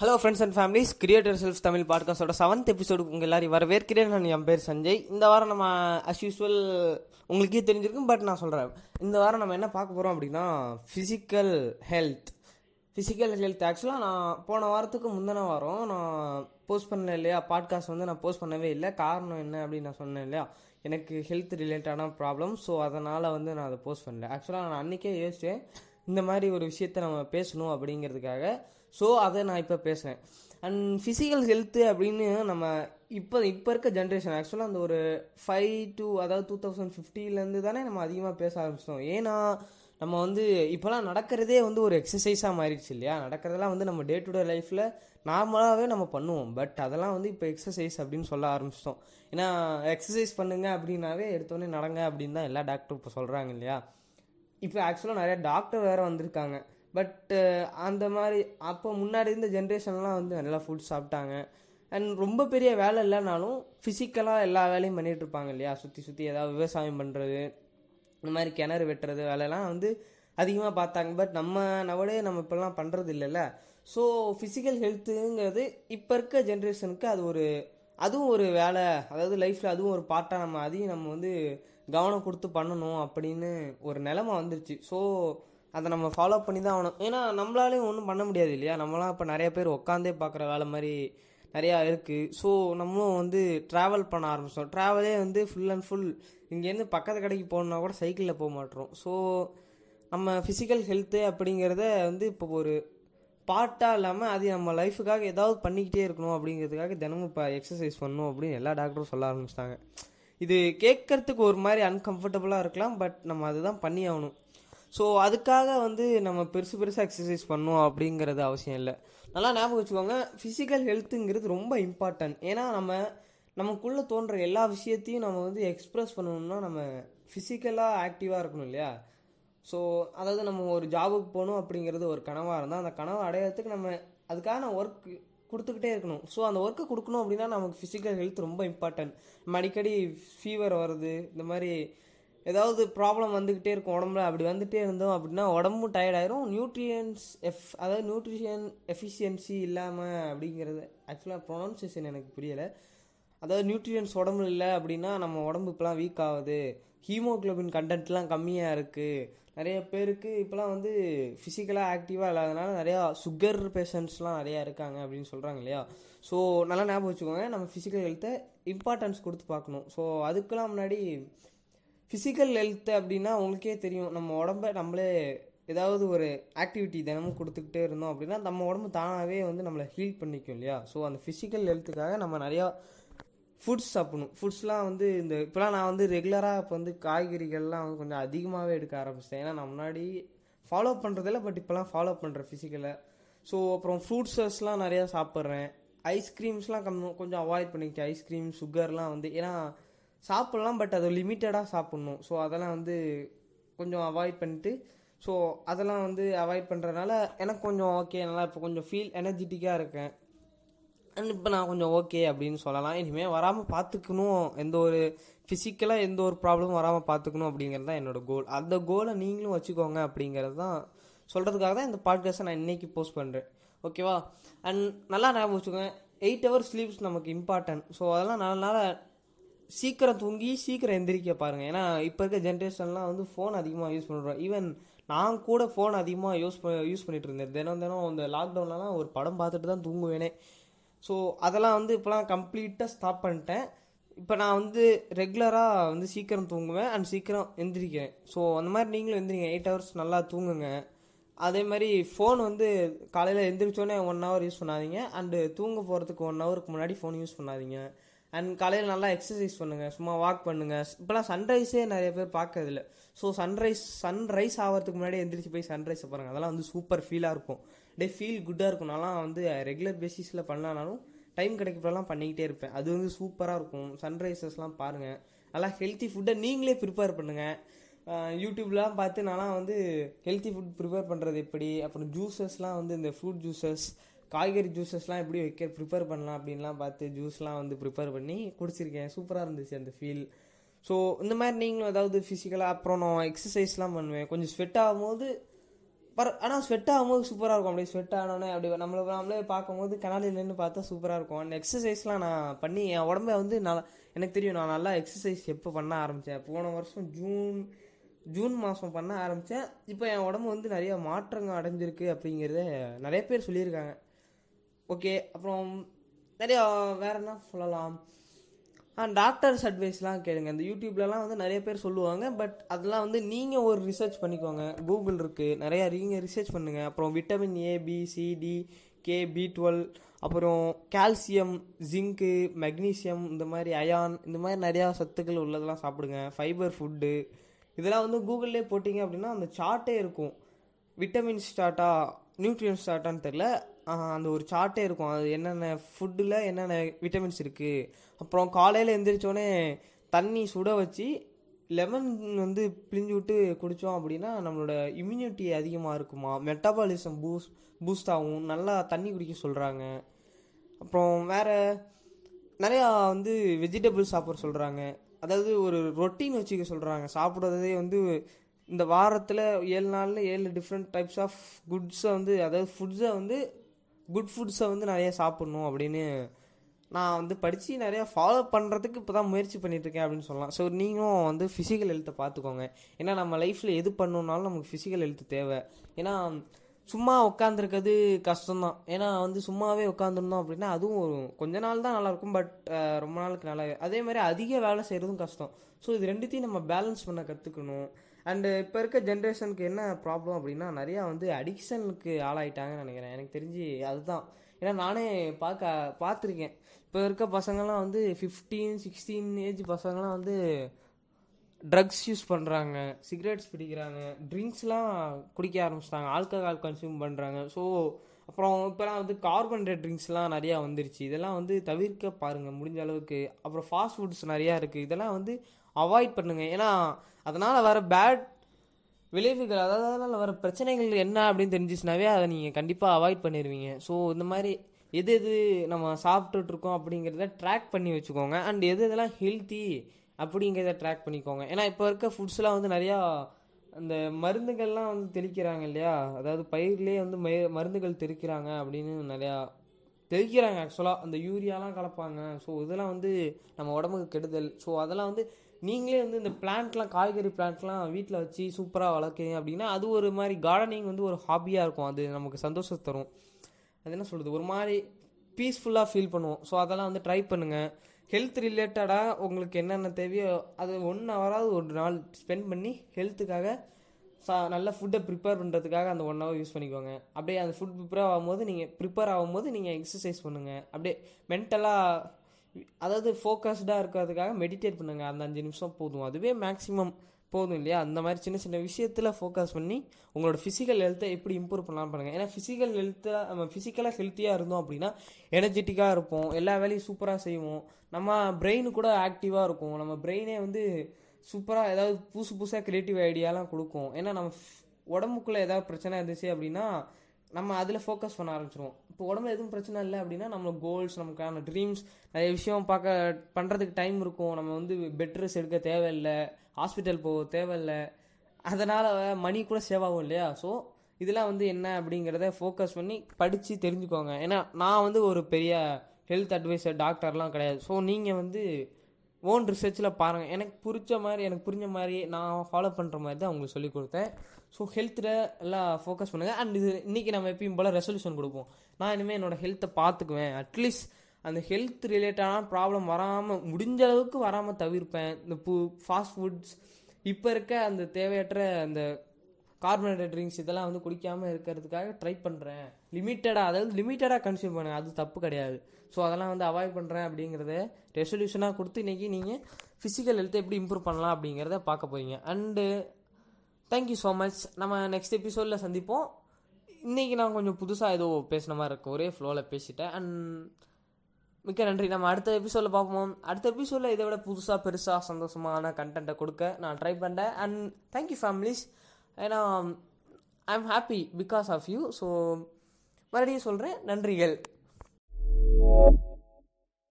Hello friends and families creator self Tamil பாட்காஸ்டோட seventh எபிசோடுக்கு உங்கள் எல்லாரும் வரவேற்கிறேன். நான் என் பேர் சஞ்சய். இந்த வாரம் நம்ம அஸ் யூஸ்வல் உங்களுக்கே தெரிஞ்சிருக்கும் பட் நான் சொல்கிறேன் இந்த வாரம் நம்ம என்ன பார்க்க போகிறோம் அப்படின்னா ஃபிசிக்கல் ஹெல்த் ஃபிசிக்கல் ஹெல்த் ஆக்சுவலாக நான் போன வாரத்துக்கு முந்தின வாரம் நான் போஸ்ட் பண்ணல இல்லையா? பாட்காஸ்ட் வந்து நான் போஸ்ட் பண்ணவே இல்லை. காரணம் என்ன அப்படின்னு நான் சொன்னேன் இல்லையா? எனக்கு ஹெல்த் ரிலேட்டடான ப்ராப்ளம் ஸோ அதனால் வந்து நான் அதை போஸ்ட் பண்ணல. ஆக்சுவலாக நான் அன்றைக்கே யோசித்தேன் இந்த மாதிரி ஒரு விஷயத்த நம்ம பேசணும் அப்படிங்கிறதுக்காக. ஸோ அதை நான் இப்போ பேசுகிறேன் அண்ட் ஃபிசிக்கல் ஹெல்த்து அப்படின்னு நம்ம இப்போ இப்போ இருக்க ஜென்ரேஷன் ஆக்சுவலாக அந்த ஒரு ஃபைவ் டு அதாவது டூ தௌசண்ட் ஃபிஃப்டிலேருந்து தானே நம்ம அதிகமாக பேச ஆரம்பிச்சிட்டோம். ஏன்னா நம்ம வந்து இப்போலாம் நடக்கிறதே வந்து ஒரு எக்ஸசைஸாக மாறிடுச்சு இல்லையா? நடக்கிறதெல்லாம் வந்து நம்ம டே டு டே லைஃப்பில் நார்மலாகவே நம்ம பண்ணுவோம். பட் அதெல்லாம் வந்து இப்போ எக்ஸசைஸ் அப்படின்னு சொல்ல ஆரம்பிச்சிட்டோம். ஏன்னா எக்ஸசைஸ் பண்ணுங்க அப்படின்னாவே எடுத்தோடனே நடங்க அப்படின்னு தான் எல்லா டாக்டரும் இப்போ சொல்கிறாங்க இல்லையா? இப்போ ஆக்சுவலாக நிறையா டாக்டர் வேறு வந்திருக்காங்க. பட் அந்த மாதிரி அப்போ முன்னாடி இருந்த ஜென்ரேஷன்லாம் வந்து நல்லா ஃபுட் சாப்பிட்டாங்க. அண்ட் ரொம்ப பெரிய வேலை இல்லைனாலும் ஃபிசிக்கலாக எல்லா வேலையும் பண்ணிகிட்ருப்பாங்க இல்லையா? சுற்றி சுற்றி ஏதாவது விவசாயம் பண்ணுறது இந்த மாதிரி கிணறு வெட்டுறது வேலையெல்லாம் வந்து அதிகமாக பார்த்தாங்க. பட் நம்ம நவடே நம்ம இப்போல்லாம் பண்ணுறது இல்லைல்ல. ஸோ ஃபிசிக்கல் ஹெல்த்துங்கிறது இப்போ இருக்க ஜென்ரேஷனுக்கு அது ஒரு அதுவும் ஒரு வேலை. அதாவது லைஃப்பில் அதுவும் ஒரு பார்ட்டாக நம்ம அதையும் நம்ம வந்து கவனம் கொடுத்து பண்ணணும் அப்படின்னு ஒரு நிலமை வந்துருச்சு. ஸோ அதை நம்ம ஃபாலோ பண்ணி தான் ஆகணும். ஏன்னா நம்மளாலையும் ஒன்றும் பண்ண முடியாது இல்லையா? நம்மளாம் இப்போ நிறைய பேர் உட்காந்தே பார்க்குற வேலை மாதிரி நிறையா இருக்குது ஸோ நம்மளும் வந்து ட்ராவல் பண்ண ஆரம்பிச்சோம். ட்ராவலே வந்து ஃபுல் அண்ட் ஃபுல் இங்கேருந்து பக்கத்து கடைக்கு போகணுன்னா கூட சைக்கிளில் போக மாட்டோம். ஸோ நம்ம ஃபிசிக்கல் ஹெல்த்து அப்படிங்கிறத வந்து இப்போ ஒரு பார்ட்டாக இல்லாமல் அது நம்ம லைஃபுக்காக ஏதாவது பண்ணிக்கிட்டே இருக்கணும் அப்படிங்கிறதுக்காக தினமும் இப்போ எக்ஸசைஸ் பண்ணணும் அப்படின்னு எல்லா டாக்டரும் சொல்ல ஆரம்பிச்சிட்டாங்க. இது கேட்கறதுக்கு ஒரு மாதிரி அன்கம்ஃபர்டபுளாக இருக்கலாம் பட் நம்ம அதுதான் பண்ணி ஆகணும் ஸோ அதுக்காக வந்து நம்ம பெருசு பெருசாக எக்ஸசைஸ் பண்ணணும் அப்படிங்கிறது அவசியம் இல்லை. நல்லா ஞாபகம் வச்சுக்கோங்க ஃபிசிக்கல் ஹெல்த்துங்கிறது ரொம்ப இம்பார்ட்டன்ட் ஏன்னா நம்ம நமக்குள்ளே தோன்ற எல்லா விஷயத்தையும் நம்ம வந்து எக்ஸ்ப்ரெஸ் பண்ணணும்னா நம்ம ஃபிசிக்கலாக ஆக்டிவாக இருக்கணும் இல்லையா? ஸோ அதாவது நம்ம ஒரு ஜாபுக்கு போகணும் அப்படிங்கிறது ஒரு கனவாக இருந்தால் அந்த கனவை அடையிறதுக்கு நம்ம அதுக்கான ஒர்க் கொடுத்துக்கிட்டே இருக்கணும். ஸோ அந்த ஒர்க்கை கொடுக்கணும் அப்படின்னா நமக்கு ஃபிசிக்கல் ஹெல்த் ரொம்ப இம்பார்ட்டன்ட் நம்ம அடிக்கடி ஃபீவர் வருது இந்த மாதிரி ஏதாவது ப்ராப்ளம் வந்துக்கிட்டே இருக்கும் உடம்புல. அப்படி வந்துகிட்டே இருந்தோம் அப்படின்னா உடம்பும் டயர்டாயிரும் நியூட்ரியன்ஸ் எஃப் அதாவது நியூட்ரிஷன் எஃபிஷியன்சி இல்லாமல் அப்படிங்கிறது ஆக்சுவலாக ப்ரொனன்சியேஷன் எனக்கு புரியலை. அதாவது நியூட்ரியன்ஸ் உடம்புல இல்லை அப்படின்னா நம்ம உடம்பு இப்போலாம் வீக் ஆகுது. ஹீமோக்ளோபின் கண்டென்ட்லாம் கம்மியாக இருக்குது நிறைய பேருக்கு இப்போலாம் வந்து ஃபிசிக்கலாக ஆக்டிவாக இல்லாதனால நிறையா சுகர் பேஷண்ட்ஸ்லாம் நிறையா இருக்காங்க அப்படின்னு சொல்கிறாங்க இல்லையா? ஸோ நல்லா ஞாபகம் வச்சுக்கோங்க. நம்ம ஃபிசிக்கல் ஹெல்த்தை இம்பார்ட்டன்ஸ் கொடுத்து பார்க்கணும். ஸோ அதுக்கெலாம் முன்னாடி ஃபிசிக்கல் ஹெல்த் அப்படின்னா உங்களுக்கே தெரியும். நம்ம உடம்ப நம்மளே ஏதாவது ஒரு ஆக்டிவிட்டி தினமும் கொடுத்துக்கிட்டே இருந்தோம் அப்படின்னா நம்ம உடம்பு தானாகவே வந்து நம்மளை ஹீல் பண்ணிக்கும் இல்லையா? ஸோ அந்த ஃபிசிக்கல் ஹெல்த்துக்காக நம்ம நிறையா ஃபுட்ஸ் சாப்பிடணும். ஃபுட்ஸ்லாம் வந்து இந்த இப்போலாம் நான் வந்து ரெகுலராக இப்போ வந்து காய்கறிகள்லாம் வந்து கொஞ்சம் அதிகமாகவே எடுக்க ஆரம்பிச்சிட்டேன். ஏன்னா நான் முன்னாடி ஃபாலோ பண்ணுறதில்ல பட் இப்போலாம் ஃபாலோ பண்ணுறேன் ஃபிசிக்கலை ஸோ அப்புறம் ஃப்ரூட்ஸஸ்லாம் நிறையா சாப்பிட்றேன். ஐஸ்கிரீம்ஸ்லாம் கம் கொஞ்சம் அவாய்ட் பண்ணிக்கிட்டேன். ஐஸ்கிரீம் சுகர்லாம் வந்து ஏன்னா சாப்பிட்லாம் பட் அது லிமிட்டடாக சாப்பிட்ணும். ஸோ அதெல்லாம் வந்து கொஞ்சம் அவாய்ட் பண்ணிட்டு ஸோ அதெல்லாம் வந்து அவாய்ட் பண்ணுறதுனால எனக்கு கொஞ்சம் ஓகே நல்லா இப்போ கொஞ்சம் ஃபீல் எனர்ஜெட்டிக்காக இருக்கேன். அண்ட் இப்போ நான் கொஞ்சம் ஓகே அப்படின்னு சொல்லலாம். இனிமேல் வராமல் பார்த்துக்கணும் எந்த ஒரு ஃபிசிக்கலாக எந்த ஒரு ப்ராப்ளமும் வராமல் பார்த்துக்கணும் அப்படிங்கிறது தான் என்னோடய கோல் அந்த கோலை நீங்களும் வச்சுக்கோங்க அப்படிங்கிறது தான் சொல்கிறதுக்காக தான் இந்த பாட்காஸ்ட்டை நான் இன்றைக்கி போஸ்ட் பண்ணுறேன் ஓகேவா அண்ட் நல்லா ஞாபகம் வச்சுக்கோங்க. எயிட் ஹவர் ஸ்லீப்ஸ் நமக்கு இம்பார்ட்டன்ட் ஸோ அதெல்லாம் நல்ல சீக்கிரம் தூங்கி சீக்கிரம் எந்திரிக்க பாருங்கள் ஏன்னா இப்போ இருக்க ஜென்ரேஷன்லாம் வந்து ஃபோன் அதிகமாக யூஸ் பண்ணுறோம் ஈவன் நான் கூட ஃபோன் அதிகமாக யூஸ் ப யூஸ் பண்ணிகிட்டு இருந்தேன். தினம் தினம் இந்த லாக்டவுன்லலாம் ஒரு படம் பார்த்துட்டு தான் தூங்குவேனே. ஸோ அதெல்லாம் வந்து இப்போலாம் கம்ப்ளீட்டாக ஸ்டாப் பண்ணிட்டேன். இப்போ நான் வந்து ரெகுலராக வந்து சீக்கிரம் தூங்குவேன் அண்ட் சீக்கிரம் எந்திரிக்கிறேன். ஸோ அந்த மாதிரி நீங்களும் எந்திரிங்க. எயிட் ஹவர்ஸ் நல்லா தூங்குங்க. அதே மாதிரி ஃபோன் வந்து காலையில் எந்திரிச்சோடனே ஒன் ஹவர் யூஸ் பண்ணாதீங்க. அண்டு தூங்க போகிறதுக்கு ஒன் ஹவருக்கு முன்னாடி ஃபோன் யூஸ் பண்ணாதீங்க. அண்ட் காலையில் நல்லா எக்ஸசைஸ் பண்ணுங்கள் சும்மா வாக் பண்ணுங்கள் இப்போலாம் சன்ரைஸே நிறைய பேர் பார்க்கறதில்ல. ஸோ சன்ரைஸ் சன்ரைஸ் ஆகிறதுக்கு முன்னாடி எந்திரிச்சு போய் சன்ரைஸை பாருங்கள் அதெல்லாம் வந்து சூப்பர் ஃபீலாக இருக்கும். டே ஃபீல் குட்டாக இருக்கும். நான்லாம் வந்து ரெகுலர் பேசிஸில் பண்ணாலும் டைம் கிடைக்கப்பெல்லாம் பண்ணிக்கிட்டே இருப்பேன். அது வந்து சூப்பராக இருக்கும். சன்ரைசஸ்லாம் பாருங்கள் நல்லா ஹெல்த்தி ஃபுட்டை நீங்களே ப்ரிப்பேர் பண்ணுங்கள் யூடியூப்லாம் பார்த்து நான்லாம் வந்து ஹெல்த்தி ஃபுட் ப்ரிப்பேர் பண்ணுறது எப்படி? அப்புறம் ஜூஸஸ்லாம் வந்து இந்த ஃப்ரூட் ஜூஸஸ் காய்கறி ஜூஸஸ்லாம் எப்படி வைக்க ப்ரிப்பேர் பண்ணலாம் அப்படின்லாம் பார்த்து ஜூஸ்லாம் வந்து ப்ரிப்பேர் பண்ணி குடிச்சிருக்கேன். சூப்பராக இருந்துச்சு அந்த ஃபீல் ஸோ இந்த மாதிரி நீங்களும் ஏதாவது ஃபிசிக்கலாக அப்புறம் நான் எக்ஸசைஸ்லாம் பண்ணுவேன். கொஞ்சம் ஸ்வெட் ஆகும்போது பர ஆனால் ஸ்வெட் ஆகும்போது சூப்பராக இருக்கும். அப்படியே ஸ்வெட் ஆனோடனே அப்படி நம்மளை நம்மளே பார்க்கும்போது கண்ணாடியில் நின்று பார்த்தா சூப்பராக இருக்கும். அந்த எக்ஸசைஸ்லாம் நான் பண்ணி என் உடம்ப வந்து நல்லா எனக்கு தெரியும் நான் நல்லா எக்ஸசைஸ் எப்போ பண்ண ஆரம்பித்தேன் போன வருஷம் ஜூன் ஜூன் மாதம் பண்ண ஆரம்பித்தேன் இப்போ என் உடம்பு வந்து நிறைய மாற்றங்கள் அடைஞ்சிருக்கு அப்படிங்கிறத நிறைய பேர் சொல்லியிருக்காங்க. ஓகே அப்புறம் நிறையா வேற என்ன சொல்லலாம்? டாக்டர்ஸ் அட்வைஸ்லாம் கேளுங்க. இந்த யூடியூப்லலாம் வந்து நிறைய பேர் சொல்லுவாங்க பட் அதெல்லாம் வந்து நீங்கள் ஒரு ரிசர்ச் பண்ணிக்கோங்க. கூகுள் இருக்குது நிறையா நீங்கள் ரிசர்ச் பண்ணுங்கள் அப்புறம் vitamin A B C D K B twelve அப்புறம் கால்சியம் ஜிங்க்கு மெக்னீசியம் இந்த மாதிரி அயான் இந்த மாதிரி நிறையா சத்துக்கள் உள்ளதெல்லாம் சாப்பிடுங்க. ஃபைபர் ஃபுட்டு இதெல்லாம் வந்து கூகுள்லேயே போட்டிங்க அப்படின்னா அந்த சார்ட்டே இருக்கும். விட்டமின் ஸ்டார்ட்டா நியூட்ரியன் ஸ்டார்ட்டான்னு தெரில அந்த ஒரு சார்ட்டே இருக்கும். அது என்னென்ன ஃபுட்டில் என்னென்ன விட்டமின்ஸ் இருக்குது அப்புறம் காலையில் எந்திரிச்சோடனே தண்ணி சுட வச்சு லெமன் வந்து பிழிஞ்சு விட்டு குடித்தோம் அப்படின்னா நம்மளோட இம்யூனிட்டி அதிகமாக இருக்குமா? மெட்டபாலிசம் பூஸ்ட் பூஸ்ட் ஆகும். நல்லா தண்ணி குடிக்க சொல்கிறாங்க அப்புறம் வேறு நிறையா வந்து வெஜிடபிள்ஸ் சாப்பிட சொல்கிறாங்க அதாவது ஒரு ரொட்டீன் வச்சுக்க சொல்கிறாங்க சாப்பிட்றதே வந்து இந்த வாரத்தில் ஏழு நாளில் ஏழு டிஃப்ரெண்ட் டைப்ஸ் ஆஃப் குட்ஸை வந்து அதாவது ஃபுட்ஸை வந்து குட் ஃபுட்ஸை வந்து நிறைய சாப்பிட்ணும் அப்படின்னு நான் வந்து படித்து நிறையா ஃபாலோ பண்ணுறதுக்கு இப்போ தான் முயற்சி பண்ணிகிட்ருக்கேன் அப்படின்னு சொல்லலாம். ஸோ நீங்களும் வந்து ஃபிசிக்கல் ஹெல்த்தை பார்த்துக்கோங்க. ஏன்னா நம்ம லைஃப்பில் எது பண்ணணுன்னாலும் நமக்கு ஃபிசிக்கல் ஹெல்த் தேவை. ஏன்னா சும்மா உட்காந்துருக்கிறது கஷ்டம்தான். ஏன்னா வந்து சும்மாவே உட்காந்துருந்தோம் அப்படின்னா அதுவும் ஒரு கொஞ்ச நாள் தான் நல்லாயிருக்கும். பட் ரொம்ப நாளுக்கு நல்லா அதே மாதிரி அதிக வேலை செய்கிறதும் கஷ்டம். ஸோ இது ரெண்டுத்தையும் நம்ம பேலன்ஸ் பண்ண கற்றுக்கணும் அண்டு இப்போ இருக்க ஜென்ரேஷனுக்கு என்ன ப்ராப்ளம் அப்படின்னா நிறையா வந்து அடிக்ஷனுக்கு ஆளாயிட்டாங்கன்னு நினைக்கிறேன். எனக்கு தெரிஞ்சு அதுதான். ஏன்னா நானே பார்க்க பார்த்துருக்கேன். இப்போ இருக்க பசங்கள்லாம் வந்து ஃபிஃப்டீன் சிக்ஸ்டீன் ஏஜ் பசங்கள்லாம் வந்து ட்ரக்ஸ் யூஸ் பண்ணுறாங்க சிகரெட்ஸ் பிடிக்கிறாங்க ட்ரிங்க்ஸ்லாம் குடிக்க ஆரம்பிச்சிட்டாங்க ஆல்கஹால் கன்சியூம் பண்ணுறாங்க ஸோ அப்புறம் இப்போலாம் வந்து கார்பன்டேட் ட்ரிங்க்ஸ்லாம் நிறையா வந்துருச்சு. இதெல்லாம் வந்து தவிர்க்க பாருங்கள் முடிஞ்ச அளவுக்கு. அப்புறம் ஃபாஸ்ட் ஃபுட்ஸ் நிறையா இருக்குது இதெல்லாம் வந்து அவாய்ட் பண்ணுங்கள் ஏன்னா அதனால் வர பேட் விளைவுகள் அதாவது அதனால் வர பிரச்சனைகள் என்ன அப்படின்னு தெரிஞ்சிச்சுனாவே அதை நீங்கள் கண்டிப்பாக அவாய்ட் பண்ணிடுவீங்க ஸோ இந்த மாதிரி எது எது நம்ம சாப்பிட்டுட்ருக்கோம் அப்படிங்கிறத ட்ராக் பண்ணி வச்சுக்கோங்க. அண்ட் எது எதெல்லாம் ஹெல்த்தி அப்படிங்கிறத ட்ராக் பண்ணிக்கோங்க. ஏன்னா இப்போ இருக்க ஃபுட்ஸ்லாம் வந்து நிறையா அந்த மருந்துகள்லாம் வந்து தெளிக்கிறாங்க இல்லையா? அதாவது பயிர்லேயே வந்து மருந்துகள் தெளிக்கிறாங்க அப்படின்னு நிறையா தெளிக்கிறாங்க ஆக்சுவலாக அந்த யூரியாலாம் கலப்பாங்க. ஸோ இதெல்லாம் வந்து நம்ம உடம்புக்கு கெடுதல். ஸோ அதெல்லாம் வந்து நீங்களே வந்து இந்த பிளான்ட்லாம் காய்கறி பிளான்ட்லாம் வீட்டில் வச்சு சூப்பராக வளர்க்குறீங்க அப்படின்னா அது ஒரு மாதிரி கார்டனிங் வந்து ஒரு ஹாபியாக இருக்கும். அது நமக்கு சந்தோஷம் தரும். அது என்ன சொல்கிறது ஒரு மாதிரி பீஸ்ஃபுல்லாக ஃபீல் பண்ணுவோம். ஸோ அதெல்லாம் வந்து ட்ரை பண்ணுங்கள் ஹெல்த் ரிலேட்டடாக உங்களுக்கு என்னென்ன தேவையோ அது ஒன் ஹவராவது ஒரு நாள் ஸ்பெண்ட் பண்ணி ஹெல்த்துக்காக சா நல்ல ஃபுட்டை ப்ரிப்பேர் பண்ணுறதுக்காக அந்த ஒன் ஹவர் யூஸ் பண்ணிக்கோங்க. அப்படியே அந்த ஃபுட் ப்ரிப்பேர் ஆகும்போது நீங்கள் ப்ரிப்பேர் ஆகும்போது நீங்கள் எக்ஸசைஸ் பண்ணுங்கள் அப்படியே மென்டலாக அதாவது ஃபோக்கஸ்டாக இருக்கிறதுக்காக மெடிடேட் பண்ணுங்கள் அந்த அஞ்சு நிமிஷம் போதும். அதுவே மேக்ஸிமம் போதும் இல்லையா? அந்த மாதிரி சின்ன சின்ன விஷயத்தில் ஃபோக்கஸ் பண்ணி உங்களோட ஃபிசிக்கல் ஹெல்த்தை எப்படி இம்ப்ரூவ் பண்ணலாம் பாருங்கள் ஏன்னா ஃபிசிக்கல் ஹெல்த்தில் நம்ம ஃபிசிக்கலாக ஹெல்த்தியாக இருந்தோம் அப்படின்னா எனர்ஜெட்டிக்காக இருப்போம். எல்லா வேலையும் சூப்பராக செய்வோம். நம்ம பிரெயின் கூட ஆக்டிவாக இருக்கும். நம்ம பிரெயினே வந்து சூப்பராக ஏதாவது புதுசு புதுசாக க்ரியேட்டிவ் ஐடியாலாம் கொடுக்கும். ஏன்னா நம்ம உடம்புக்குள்ளே ஏதாவது பிரச்சனை இருந்துச்சு அப்படின்னா நம்ம அதில் ஃபோக்கஸ் பண்ண ஆரம்பிச்சிருவோம். இப்போ உடம்புல எதுவும் பிரச்சனை இல்லை அப்படின்னா நம்ம கோல்ஸ் நமக்கான ட்ரீம்ஸ் நிறைய விஷயம் பார்க்க பண்ணுறதுக்கு டைம் இருக்கும். நம்ம வந்து பெட் ரெஸ்ட் எடுக்க தேவையில்லை ஹாஸ்பிட்டல் போக தேவையில்லை. அதனால் மணி கூட சேவ் ஆகும் இல்லையா? ஸோ இதெல்லாம் வந்து என்ன அப்படிங்கிறத ஃபோக்கஸ் பண்ணி படித்து தெரிஞ்சுக்கோங்க. ஏன்னா நான் வந்து ஒரு பெரிய ஹெல்த் அட்வைசர் டாக்டர்லாம் கிடையாது. ஸோ நீங்கள் வந்து ஓன் ரிசர்ச்சில் பாருங்கள் எனக்கு பிடிச்ச மாதிரி எனக்கு புரிஞ்ச மாதிரி நான் ஃபாலோ பண்ணுற மாதிரி தான் உங்களுக்கு சொல்லிக் கொடுத்தேன். ஸோ ஹெல்த்தில் எல்லாம் ஃபோக்கஸ் பண்ணுங்கள் அண்ட் இது இன்றைக்கி நம்ம எப்பயும் போல் ரெசல்யூஷன் கொடுப்போம். நான் இனிமேல் என்னோடய ஹெல்த்தை பார்த்துக்குவேன். அட்லீஸ்ட் அந்த ஹெல்த் ரிலேட்டடான ப்ராப்ளம் வராமல் முடிஞ்ச அளவுக்கு வராமல் தவிர்ப்பேன். இந்த பூ ஃபாஸ்ட் ஃபுட்ஸ் இப்போ இருக்க அந்த தேவையற்ற அந்த கார்பனேட்டட் ட்ரிங்க்ஸ் இதெல்லாம் வந்து குடிக்காமல் இருக்கிறதுக்காக ட்ரை பண்ணுறேன் லிமிட்டடாக அதாவது லிமிட்டடாக கன்சியூம் பண்ணுங்க. அது தப்பு கிடையாது. ஸோ அதெல்லாம் வந்து அவாய்ட் பண்ணுறேன் அப்படிங்கிறத ரெசல்யூஷனாக கொடுத்து இன்றைக்கி நீங்கள் ஃபிசிக்கல் ஹெல்த்தை எப்படி இம்ப்ரூவ் பண்ணலாம் அப்படிங்கிறத பார்க்க போகிறீங்க and thank you so much நம்ம நெக்ஸ்ட் எபிசோடில் சந்திப்போம். இன்றைக்கி நான் கொஞ்சம் புதுசாக ஏதோ பேசின மாதிரி இருக்கும் ஒரே ஃப்ளோவில் பேசிட்டேன். அண்ட் மிக்க நன்றி. நம்ம அடுத்த எபிசோடில் பார்ப்போம். அடுத்த எபிசோடில் இதை விட புதுசாக பெருசாக சந்தோஷமான கண்டென்ட்டை கொடுக்க நான் ட்ரை பண்ணுறேன் அண்ட் தேங்க்யூ ஃபேமிலிஸ் ஏன்னா I am happy because of you so மறுபடியும் சொல்கிறேன் நன்றிகள்.